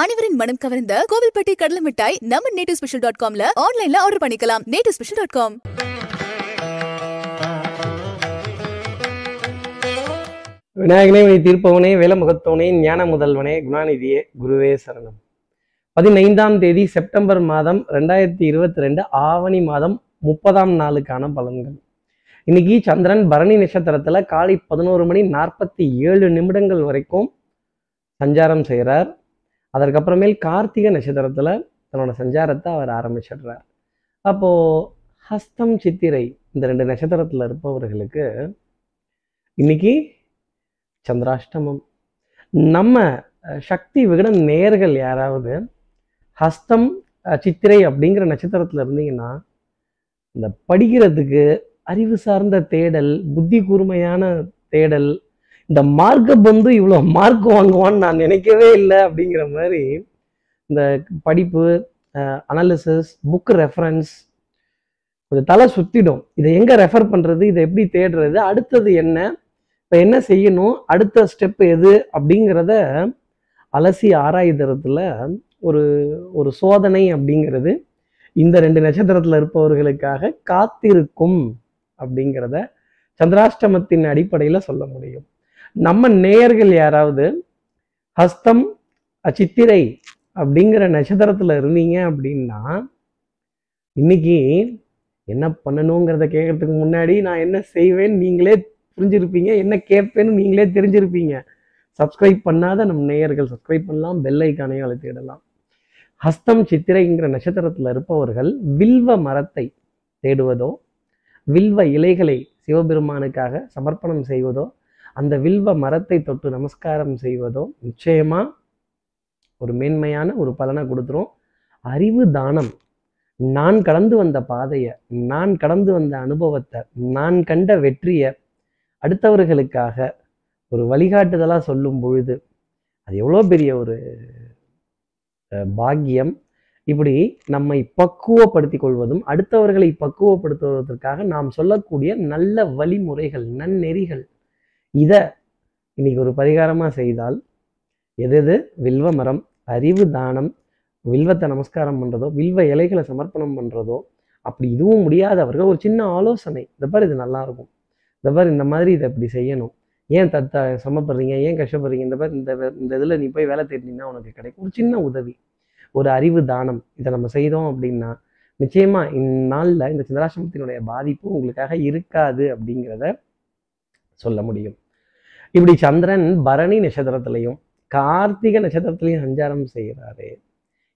அனைவரின் மனம் கவர்ந்த கோவில்பட்டி கடலை மிட்டாய் நம்ம நேட்டிவ் ஸ்பெஷல் டாட் காம்ல ஆன்லைன்ல ஆர்டர் பண்ணிக்கலாம். நேட்டிவ் ஸ்பெஷல் டாட் காம். விநாயகனே உனி தீர்ப்பவனே வேலமுகத்தவனே ஞான முதல்வனே குணாநிதியே குருவே சரணம். பதினைந்தாம் தேதி செப்டம்பர் மாதம் ரெண்டாயிரத்தி இருபத்தி ரெண்டு ஆவணி மாதம் முப்பதாம் நாளுக்கான பலன்கள். இன்னைக்கு சந்திரன் பரணி நட்சத்திரத்துல காலை பதினோரு மணி நாற்பத்தி ஏழு நிமிடங்கள் வரைக்கும் சஞ்சாரம் செய்கிறார் அதற்கப்புறமேல் கார்த்திகை நட்சத்திரத்தில் தன்னோட சஞ்சாரத்தை அவர் ஆரம்பிச்சிடுறார். அப்போது ஹஸ்தம் சித்திரை இந்த ரெண்டு நட்சத்திரத்தில் இருப்பவர்களுக்கு இன்னைக்கு சந்திராஷ்டமம். நம்ம சக்தி விகடன் நேர்கள் யாராவது ஹஸ்தம் சித்திரை அப்படிங்கிற நட்சத்திரத்தில் இருந்தீங்கன்னா இந்த படிக்கிறதுக்கு அறிவு சார்ந்த தேடல் புத்தி கூர்மையான தேடல் இந்த மார்க்கை வந்து இவ்வளோ மார்க் வாங்குவான்னு நான் நினைக்கவே இல்லை அப்படிங்கிற மாதிரி இந்த படிப்பு அனாலிசிஸ் புக் ரெஃபரன்ஸ் கொஞ்சம் தலை சுற்றிடும் இதை எங்கே ரெஃபர் பண்ணுறது இதை எப்படி தேடுறது அடுத்தது என்ன இப்போ என்ன செய்யணும் அடுத்த ஸ்டெப் எது அப்படிங்கிறத அலசி ஆராய்தரத்துல ஒரு ஒரு சோதனை அப்படிங்கிறது இந்த ரெண்டு நட்சத்திரத்தில் இருப்பவர்களுக்காக காத்திருக்கும் அப்படிங்கிறத சந்திராஷ்டமத்தின் அடிப்படையில் சொல்ல முடியும். நம்ம நேயர்கள் யாராவது ஹஸ்தம் அச்சித்திரை அப்படிங்கிற நட்சத்திரத்தில் இருந்தீங்க அப்படின்னா இன்னைக்கு என்ன பண்ணணுங்கிறத கேட்கறதுக்கு முன்னாடி நான் என்ன செய்வேன் நீங்களே புரிஞ்சிருப்பீங்க என்ன கேட்பேன்னு நீங்களே தெரிஞ்சிருப்பீங்க. சப்ஸ்கிரைப் பண்ணாத நம் நேயர்கள் சப்ஸ்கிரைப் பண்ணலாம் பெல் ஐக்கானையும் அழுத்திடலாம் ஹஸ்தம் சித்திரைங்கிற நட்சத்திரத்தில் இருப்பவர்கள் வில்வ மரத்தை தேடுவதோ வில்வ இலைகளை சிவபெருமானுக்காக சமர்ப்பணம் செய்வதோ அந்த வில்வ மரத்தை தொட்டு நமஸ்காரம் செய்வதோ நிச்சயமா ஒரு மேன்மையான ஒரு பலனை கொடுத்துரும். அறிவு தானம். நான் கடந்து வந்த பாதையை நான் கடந்து வந்த அனுபவத்தை நான் கண்ட வெற்றியை அடுத்தவர்களுக்காக ஒரு வழிகாட்டுதலாக சொல்லும் பொழுது அது எவ்வளோ பெரிய ஒரு பாக்கியம். இப்படி நம்மை பக்குவப்படுத்தி கொள்வதும் அடுத்தவர்களை பக்குவப்படுத்துவதற்காக நாம் சொல்லக்கூடிய நல்ல வழிமுறைகள் நன்னெறிகள் இதை இன்னைக்கு ஒரு பரிகாரமாக செய்தால் எது எது? வில்வ மரம் அறிவு தானம் வில்வத்தை நமஸ்காரம் பண்ணுறதோ வில்வ இலைகளை சமர்ப்பணம் பண்ணுறதோ அப்படி இதுவும் முடியாதவர்கள் ஒரு சின்ன ஆலோசனை. இந்த பாரு இது நல்லாயிருக்கும் இந்த பாரு இந்த மாதிரி இதை இப்படி செய்யணும். ஏன் தத்த சமப்படுறீங்க ஏன் கஷ்டப்படுறீங்க? இந்த மாதிரி இந்த இந்த இதில் நீ போய் வேலை தேடினீங்கன்னா உனக்கு கிடைக்கும். ஒரு சின்ன உதவி. ஒரு அறிவு தானம். இதை நம்ம செய்தோம் அப்படின்னா நிச்சயமாக இந்நாளில் இந்த சந்திராசிரமத்தினுடைய பாதிப்பு உங்களுக்காக இருக்காது அப்படிங்கிறத சொல்ல முடியும். இப்படி சந்திரன் பரணி நட்சத்திரத்திலையும் கார்த்திகை நட்சத்திரத்திலையும் சஞ்சாரம் செய்கிறாரு.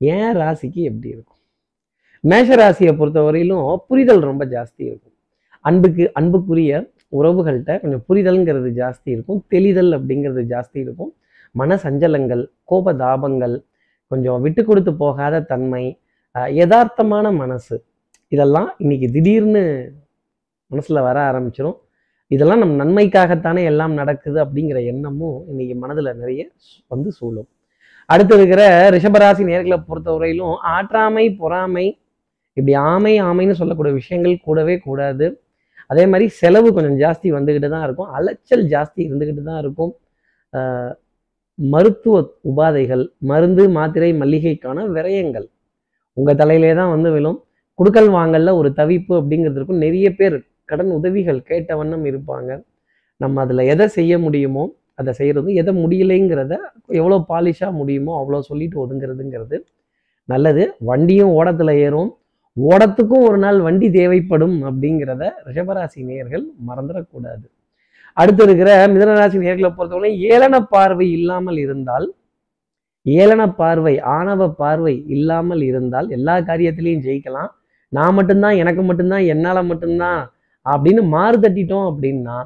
ஏன் ராசிக்கு எப்படி இருக்கும்? மேஷ ராசியை பொறுத்தவரையிலும் புரிதல் ரொம்ப ஜாஸ்தி இருக்கும். அன்புக்கு அன்புக்குரிய உறவுகள்கிட்ட கொஞ்சம் புரிதல்ங்கிறது ஜாஸ்தி இருக்கும். தெளிதல் அப்படிங்கிறது ஜாஸ்தி இருக்கும். மன சஞ்சலங்கள் கோப தாபங்கள் கொஞ்சம் விட்டு கொடுத்து போகாத தன்மை யதார்த்தமான மனசு இதெல்லாம் இன்னைக்கு திடீர்னு மனசுல வர ஆரம்பிச்சிடும் இதெல்லாம் நம் நன்மைக்காகத்தானே எல்லாம் நடக்குது அப்படிங்கிற எண்ணமும் இன்னைக்கு மனதில் நிறைய வந்து சூழும். அடுத்து இருக்கிற ரிஷபராசி நேர்களை பொறுத்தவரையிலும் ஆற்றாமை பொறாமை இப்படி ஆமை ஆமைன்னு சொல்லக்கூடிய விஷயங்கள் கூடவே கூடாது. அதே மாதிரி செலவு கொஞ்சம் ஜாஸ்தி வந்துக்கிட்டு தான் இருக்கும். அலைச்சல் ஜாஸ்தி இருந்துக்கிட்டு தான் இருக்கும். மருத்துவ உபாதைகள் மருந்து மாத்திரை மல்லிகைக்கான விரயங்கள் உங்கள் தலையிலே தான் வந்து விழும். குடுக்கல் வாங்கல்ல ஒரு தவிப்பு அப்படிங்கிறது இருக்கும். நிறைய பேர் கடன் உதவிகள் கேட்ட வண்ணம் இருப்பாங்க. நம்ம அதில் எதை செய்ய முடியுமோ அதை செய்கிறது எதை முடியலைங்கிறத எவ்வளோ பாலிஷாக முடியுமோ அவ்வளோ சொல்லிட்டு ஒதுங்கிறதுங்கிறது நல்லது. வண்டியும் ஓடத்தில் ஏறும். ஓடத்துக்கும் ஒரு நாள் வண்டி தேவைப்படும் அப்படிங்கிறத ரிஷபராசி நேர்கள் மறந்துடக்கூடாது. அடுத்து இருக்கிற மிதனராசி நேர்களை பொறுத்தவரை ஏளன பார்வை இல்லாமல் இருந்தால் ஏளன பார்வை ஆணவ பார்வை இல்லாமல் இருந்தால் எல்லா காரியத்திலையும் ஜெயிக்கலாம். நான் மட்டும்தான் எனக்கு மட்டும்தான் என்னால் மட்டும்தான் அப்படின்னு மாறு தட்டிட்டோம் அப்படின்னா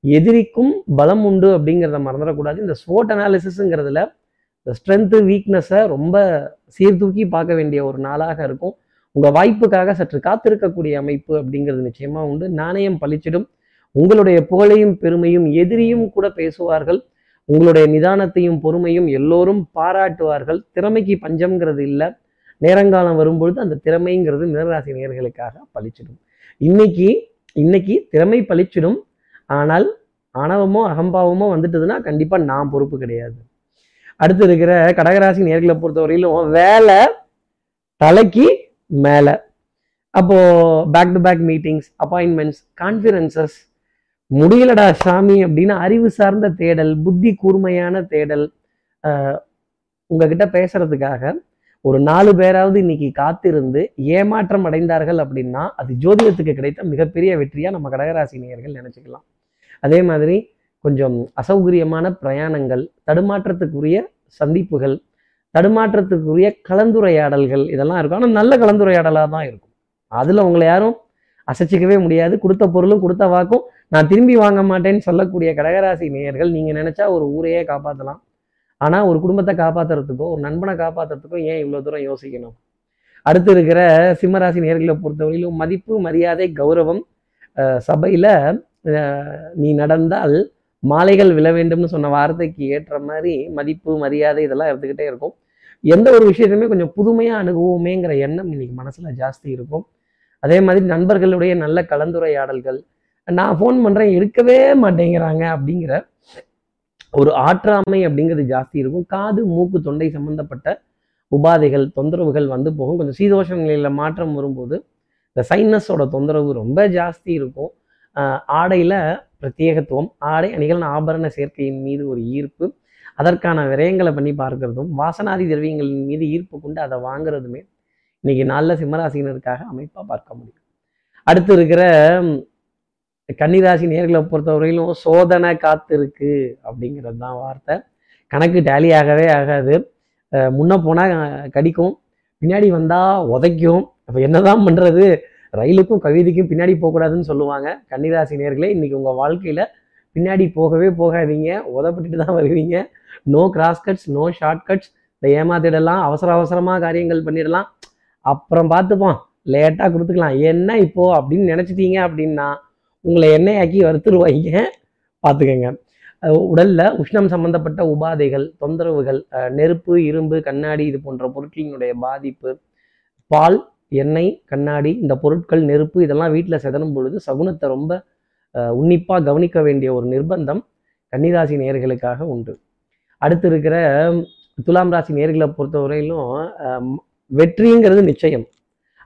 எதிரிக்கும் பலம் உண்டு அப்படிங்கிறத மறந்துடக்கூடாது. இந்த ஸ்வோட் அனாலிசிஸுங்கிறதுல இந்த ஸ்ட்ரென்த்து வீக்னஸை ரொம்ப சீர்தூக்கி பார்க்க வேண்டிய ஒரு நாளாக இருக்கும். உங்கள் வாய்ப்புக்காக சற்று காத்திருக்கக்கூடிய அமைப்பு அப்படிங்கிறது நிச்சயமாக உண்டு. நாணயம் பளிச்சிடும் உங்களுடைய புகழையும் பெருமையும் எதிரியும் கூட பேசுவார்கள். உங்களுடைய நிதானத்தையும் பொறுமையும் எல்லோரும் பாராட்டுவார்கள். திறமைக்கு பஞ்சம்ங்கிறது இல்லை. நேரங்காலம் வரும்பொழுது அந்த திறமைங்கிறது மிதராசி நேர்களுக்காக பளிச்சிடும் இன்னைக்கு இன்னைக்கு திறமை பளிச்சிடும். ஆனால் ஆணவமோ அகம்பாவமோ வந்துட்டதுன்னா கண்டிப்பாக நான் பொறுப்பு கிடையாது. அடுத்து இருக்கிற கடகராசி நேர்களை பொறுத்தவரையிலும் வேலை தலைக்கு மேலே. அப்போ back to back meetings appointments conferences முடியலடா சாமி அப்படின்னு அறிவு சார்ந்த தேடல் புத்தி கூர்மையான தேடல் உங்ககிட்ட பேசுறதுக்காக ஒரு நாலு பேராவது இன்னைக்கு காத்திருந்து ஏமாற்றம் அடைந்தார்கள் அப்படின்னா அது ஜோதிடத்துக்கு கிடைத்த மிகப்பெரிய வெற்றியா நம்ம கடகராசி நேயர்கள் நினைச்சுக்கலாம். அதே மாதிரி கொஞ்சம் அசௌகரியமான பிரயாணங்கள் தடுமாற்றத்துக்குரிய சந்திப்புகள் தடுமாற்றத்துக்குரிய கலந்துரையாடல்கள் இதெல்லாம் இருக்கும். ஆனால் நல்ல கலந்துரையாடலாக தான் இருக்கும். அதில் உங்களை யாரும் அசைச்சிக்கவே முடியாது. கொடுத்த பொருளும் கொடுத்த வாக்கும் நான் திரும்பி வாங்க மாட்டேன்னு சொல்லக்கூடிய கடகராசி நேயர்கள் நீங்கள் நினச்சா ஒரு ஊரையே காப்பாற்றலாம் ஆனால் ஒரு குடும்பத்தை காப்பாற்றுறதுக்கோ ஒரு நண்பனை காப்பாற்றுறதுக்கோ ஏன் இவ்வளோ தூரம் யோசிக்கணும்? அடுத்து இருக்கிற சிம்மராசி நேர்களை பொறுத்தவரையிலும் மதிப்பு மரியாதை கௌரவம் சபையில் நீ நடந்தால் மாலைகள் விழ வேண்டும்னு சொன்ன வார்த்தைக்கு ஏற்ற மாதிரி மதிப்பு மரியாதை இதெல்லாம் எடுத்துக்கிட்டே இருக்கும். எந்த ஒரு விஷயத்தையுமே கொஞ்சம் புதுமையாக அணுகுவோமேங்கிற எண்ணம் இன்னைக்கு மனசில் ஜாஸ்தி இருக்கும். அதே மாதிரி நண்பர்களுடைய நல்ல கலந்துரையாடல்கள் நான் ஃபோன் பண்ணுறேன் எடுக்கவே மாட்டேங்கிறாங்க அப்படிங்கிற ஒரு ஆற்றாமை அப்படிங்கிறது ஜாஸ்தி இருக்கும். காது மூக்கு தொண்டை சம்பந்தப்பட்ட உபாதைகள் தொந்தரவுகள் வந்து போகும். கொஞ்சம் சீதோஷ நிலையில் மாற்றம் வரும்போது இந்த சைனஸோட தொந்தரவு ரொம்ப ஜாஸ்தி இருக்கும். ஆடையில் பிரத்யேகத்துவம் ஆடை அணிகள் ஆபரண சேர்க்கையின் மீது ஒரு ஈர்ப்பு. அதற்கான விரயங்களை பண்ணி பார்க்கறதும் வாசனாதி திரவியங்களின் மீது ஈர்ப்பு கொண்டு அதை வாங்குறதுமே இன்னைக்கு நல்ல சிம்மராசினருக்காக அமைப்பாக பார்க்க முடியும். அடுத்து இருக்கிற கன்னிராசி நேர்களை பொறுத்தவரையிலும் சோதனை காத்திருக்கு அப்படிங்கிறது தான் வார்த்தை. கணக்கு டேலி ஆகவே ஆகாது. முன்னே முன்ன போனால் கடிக்கும். பின்னாடி வந்தால் உதைக்கும். அப்போ என்னதான் பண்ணுறது ரயிலுக்கும் கவிதைக்கும் பின்னாடி போகக்கூடாதுன்னு சொல்லுவாங்க கன்னிராசி நேர்களே. இன்றைக்கி உங்கள் வாழ்க்கையில் பின்னாடி போகவே போகாதீங்க. உதப்பட்டுட்டு தான் வருவீங்க. No cross cuts no short cuts இந்த ஏமாத்திடலாம். அவசர அவசரமாக காரியங்கள் பண்ணிடலாம். அப்புறம் பார்த்துப்போம். லேட்டாக கொடுத்துக்கலாம். என்ன இப்போது அப்படின்னு நினச்சிட்டீங்க அப்படின்னா உங்களை எண்ணெயாக்கி வறுத்துருவாங்க. பார்த்துக்கோங்க உடலில் உஷ்ணம் சம்பந்தப்பட்ட உபாதைகள் தொந்தரவுகள் நெருப்பு இரும்பு கண்ணாடி இது போன்ற பொருட்களினுடைய பாதிப்பு பால் எண்ணெய் கண்ணாடி இந்த பொருட்கள் நெருப்பு இதெல்லாம் வீட்டில் செதறும் பொழுது சகுனத்தை ரொம்ப உன்னிப்பாக கவனிக்க வேண்டிய ஒரு நிர்பந்தம் கன்னிராசி நேர்களுக்காக உண்டு. அடுத்து இருக்கிற துலாம் ராசி நேர்களை பொறுத்தவரையிலும் வெற்றிங்கிறது நிச்சயம்.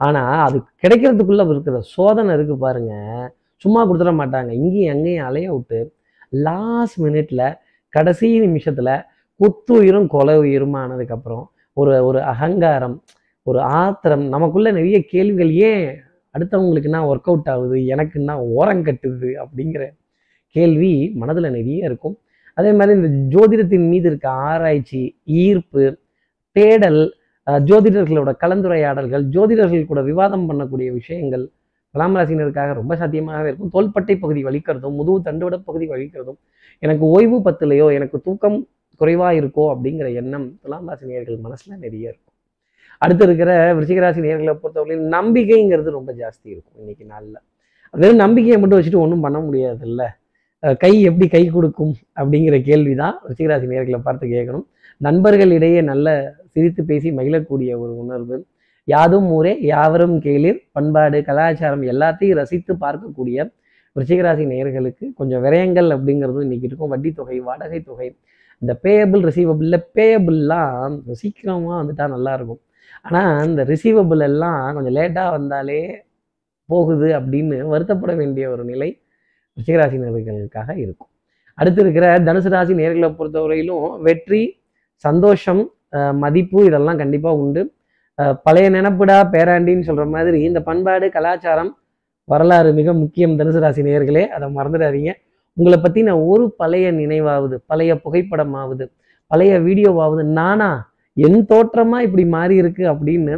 ஆனால் அது கிடைக்கிறதுக்குள்ள இருக்கிற சோதனை இருக்குது பாருங்கள் சும்மா கொடுத்துட மாட்டாங்க. இங்கேயும் அங்கேயும் அலைய விட்டு லாஸ்ட் மினிட்ல கடைசி நிமிஷத்துல குத்து உயிரும் கொலை உயிருமா ஆனதுக்கப்புறம் ஒரு ஒரு அகங்காரம் ஒரு ஆத்திரம் நமக்குள்ள நிறைய கேள்விகள் ஏன் அடுத்தவங்களுக்குன்னா ஒர்க் அவுட் ஆகுது எனக்குன்னா ஓரம் கட்டுது அப்படிங்கிற கேள்வி மனதில் நிறைய இருக்கும். அதே மாதிரி இந்த ஜோதிடத்தின் மீது இருக்க ஆராய்ச்சி ஈர்ப்பு தேடல் ஜோதிடர்களோட கலந்துரையாடல்கள் ஜோதிடர்கள் கூட விவாதம் பண்ணக்கூடிய விஷயங்கள் துலாம் ராசினருக்காக ரொம்ப சாத்தியமாகவே இருக்கும். தோள்பட்டை பகுதி வலிக்கிறதும் முதுகு தண்டுவட பகுதி வலிக்கிறதும் எனக்கு ஓய்வு பத்துலையோ எனக்கு தூக்கம் குறைவாக இருக்கோ அப்படிங்கிற எண்ணம் துலாம் ராசி நேர்கள் மனசில் நிறைய இருக்கும். அடுத்து இருக்கிற விருச்சிகராசி நேர்களை பொறுத்தவரையில் நம்பிக்கைங்கிறது ரொம்ப ஜாஸ்தி இருக்கும் இன்னைக்கு நாளில். வெறும் நம்பிக்கையை மட்டும் வச்சுட்டு ஒன்றும் பண்ண முடியாது இல்லை கை எப்படி கை கொடுக்கும் அப்படிங்கிற கேள்வி தான் விருச்சிகராசி நேர்களை பார்த்து கேட்கணும். நண்பர்களிடையே நல்ல சிரித்து பேசி மகிழக்கூடிய ஒரு உணர்வு. யாதும் ஊரே யாவரும் கேளிர். பண்பாடு கலாச்சாரம் எல்லாத்தையும் ரசித்து பார்க்கக்கூடிய ரிச்சிகராசி நேயர்களுக்கு கொஞ்சம் விரயங்கள் அப்படிங்கிறதும் இன்னைக்கு இருக்கும். வட்டி தொகை வாடகை தொகை இந்த பேயபிள் ரிசீவபிளில் பேயபிள்லாம் சீக்கிரமாக வந்துட்டா நல்லா இருக்கும். ஆனால் இந்த ரிசீவபிள் எல்லாம் கொஞ்சம் லேட்டாக வந்தாலே போகுது அப்படின்னு வருத்தப்பட வேண்டிய ஒரு நிலை ரிச்சிகராசினர்களுக்காக இருக்கும். அடுத்து இருக்கிற தனுசு ராசி நேர்களை பொறுத்தவரையிலும் வெற்றி சந்தோஷம் மதிப்பு இதெல்லாம் கண்டிப்பாக உண்டு. பழைய நினப்புடா பேராண்டின்னு சொல்கிற மாதிரி இந்த பண்பாடு கலாச்சாரம் வரலாறு மிக முக்கியம் தனுசு ராசி நேயர்களே. அதை மறந்துடாதீங்க. உங்களை பற்றின ஒரு பழைய நினைவாவது பழைய புகைப்படமாவது பழைய வீடியோவாவது நானா என் தோற்றமா இப்படி மாறி இருக்கு அப்படின்னு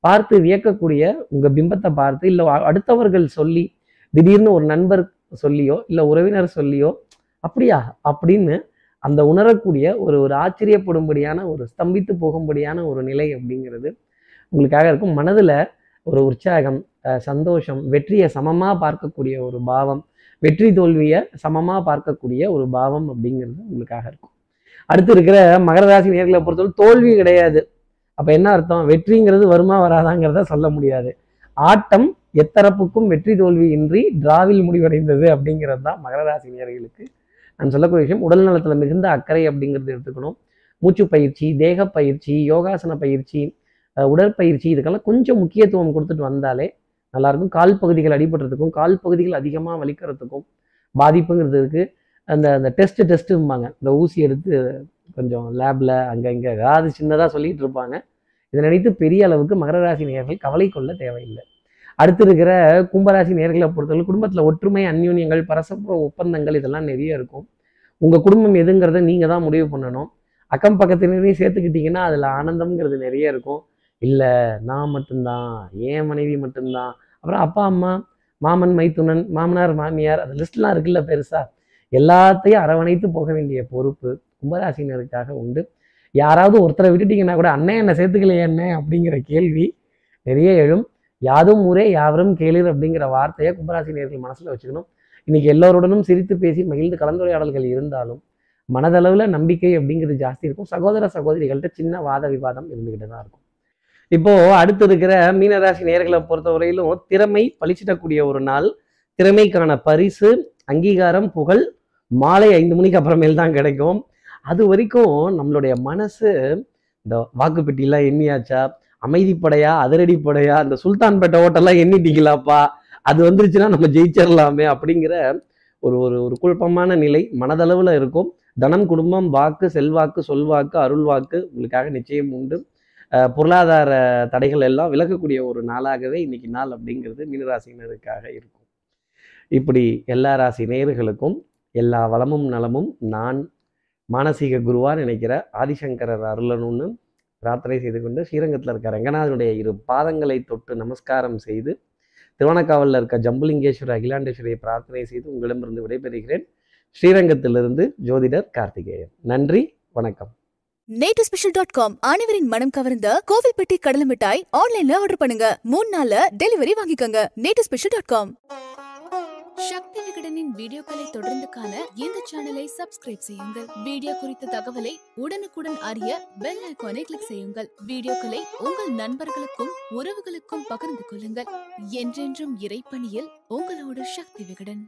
பார்த்து வியக்கக்கூடிய உங்க பிம்பத்தை பார்த்து இல்லை அடுத்தவர்கள் சொல்லி திடீர்னு ஒரு நண்பர் சொல்லியோ இல்லை உறவினர் சொல்லியோ அப்படியா? அப்படின்னு அந்த உணரக்கூடிய ஒரு ஒரு ஆச்சரியப்படும்படியான ஒரு ஸ்தம்பித்து போகும்படியான ஒரு நிலை அப்படிங்கிறது உங்களுக்காக இருக்கும். மனதில் ஒரு உற்சாகம் சந்தோஷம் வெற்றியை சமமாக பார்க்கக்கூடிய ஒரு பாவம் வெற்றி தோல்வியை சமமாக பார்க்கக்கூடிய ஒரு பாவம் அப்படிங்கிறது உங்களுக்காக இருக்கும். அடுத்து இருக்கிற மகர ராசி நேர்களை பொறுத்தவரை தோல்வி கிடையாது. அப்போ என்ன அர்த்தம்? வெற்றிங்கிறது வருமா வராதாங்கிறத சொல்ல முடியாது. ஆட்டம் எத்தரப்புக்கும் வெற்றி தோல்வி இன்றி டிராவில் முடிவடைந்தது அப்படிங்கிறது தான் மகர ராசி நேர்களுக்கு நான் சொல்லக்கூடிய விஷயம். உடல் நலத்தில் மிகுந்த அக்கறை அப்படிங்கிறது எடுத்துக்கணும். மூச்சு பயிற்சி தேக பயிற்சி யோகாசன பயிற்சி உடற்பயிற்சி இதுக்கெல்லாம் கொஞ்சம் முக்கியத்துவம் கொடுத்துட்டு வந்தாலே நல்லாயிருக்கும். கால் பகுதிகள் அடிபடுறதுக்கும் கால் பகுதிகள் அதிகமாக வலிக்கிறதுக்கும் பாதிப்புங்கிறதுக்கு அந்த அந்த டெஸ்ட் டெஸ்ட்டும்பாங்க. இந்த ஊசி எடுத்து கொஞ்சம் லேபில் அங்கே இங்கே ஏதாவது சின்னதாக சொல்லிட்டு இருப்பாங்க. இதை நினைத்து பெரிய அளவுக்கு மகர ராசி நேர்கள் கவலை கொள்ள தேவையில்லை. அடுத்து இருக்கிற கும்பராசி நேர்களை பொறுத்தவரை குடும்பத்தில் ஒற்றுமை அந்யூன்யங்கள் பரஸ்பர ஒப்பந்தங்கள் இதெல்லாம் நிறைய இருக்கும். உங்கள் குடும்பம் எதுங்கிறத நீங்கள் தான் முடிவு பண்ணணும். அக்கம் பக்கத்தினரையும் சேர்த்துக்கிட்டிங்கன்னா அதில் ஆனந்தம்ங்கிறது நிறைய இருக்கும். இல்லை நான் மட்டும்தான் என் மனைவி மட்டும்தான். அப்புறம் அப்பா அம்மா மாமன் மைத்துனன் மாமனார் மாமியார் அந்த லிஸ்ட்லாம் இருக்குல்ல பெருசா? எல்லாத்தையும் அரவணைத்து போக வேண்டிய பொறுப்பு கும்பராசினருக்காக உண்டு. யாராவது ஒருத்தரை விட்டுட்டீங்கன்னா கூட அண்ணன் என்னை சேர்த்துக்கலையே என்ன அப்படிங்கிற கேள்வி நிறைய எழும். யாதும் ஊரே யாவரும் கேளிர் அப்படிங்கிற வார்த்தையை கும்பராசினியர்கள் மனசில் வச்சுக்கணும். இன்னைக்கு எல்லோருடனும் சிரித்து பேசி மகிழ்ந்து கலந்துரையாடல்கள் இருந்தாலும் மனதளவில் நம்பிக்கை அப்படிங்கிறது ஜாஸ்தி இருக்கும். சகோதர சகோதரிகள்கிட்ட சின்ன வாத விவாதம் இருந்துக்கிட்டு தான் இருக்கும். இப்போ அடுத்து இருக்கிற மீனராசி நேர்களை பொறுத்தவரையிலும் திறமை பளிச்சிடக்கூடிய ஒரு நாள். திறமைக்கான பரிசு அங்கீகாரம் புகழ் மாலை ஐந்து மணிக்கு அப்புறமேல் தான் கிடைக்கும். அது வரைக்கும் நம்மளுடைய மனசு இந்த வாக்குப்பெட்டிலாம் எண்ணியாச்சா? அமைதிப்படையா அதிரடிப்படையா அந்த சுல்தான்பேட்டை ஓட்டெல்லாம் எண்ணிட்டீங்களாப்பா? அது வந்துருச்சுன்னா நம்ம ஜெயிச்சிடலாமே அப்படிங்கிற ஒரு ஒரு ஒரு குழப்பமான நிலை மனதளவில் இருக்கும். தனம் குடும்பம் வாக்கு செல்வாக்கு சொல்வாக்கு அருள்வாக்கு உங்களுக்காக நிச்சயம் உண்டு. பொருளாதார தடைகள் எல்லாம் விலகக்கூடிய ஒரு நாளாகவே இன்னைக்கு நாள் அப்படிங்கிறது மீனராசினருக்காக இருக்கும். இப்படி எல்லா ராசி நேயர்களுக்கும் எல்லா வளமும் நலமும் நான் மானசீக குருவா நினைக்கிற ஆதிசங்கரர் அருளனுன்னு பிரார்த்தனை செய்து கொண்டு ஸ்ரீரங்கத்தில் இருக்க ரங்கநாதனுடைய இரு பாதங்களை தொட்டு நமஸ்காரம் செய்து திருவண்ணக்காவலில் இருக்க ஜம்புலிங்கேஸ்வரர் அகிலாண்டேஸ்வரியை பிரார்த்தனை செய்து உங்களிடமிருந்து விடைபெறுகிறேன். ஸ்ரீரங்கத்திலிருந்து ஜோதிடர் கார்த்திகேயன். நன்றி வணக்கம். நேட்டு ஸ்பெஷல் டாட் காம் அனைவரின் மனம் கவர்ந்த கோவில்பட்டி கடலை மிட்டாய் ஆன்லைன்ல ஆர்டர் பண்ணுங்க. மூணு நாள்ல டெலிவரி வாங்கிக்கோங்க. நேட்டு ஸ்பெஷல் டாட் காம். சக்தி விகடனின் வீடியோக்களை தொடர்ந்து காண இந்த சேனலை சப்ஸ்கிரைப் செய்யுங்கள். வீடியோ குறித்த தகவலை உடனுக்குடன் அறிய பெல் ஐக்கானை கிளிக் செய்யுங்கள். வீடியோக்களை உங்கள் நண்பர்களுக்கும் உறவுகளுக்கும் பகிர்ந்து கொள்ளுங்கள். என்றென்றும் இறைப்பணியில் உங்களோட சக்தி விகடன்.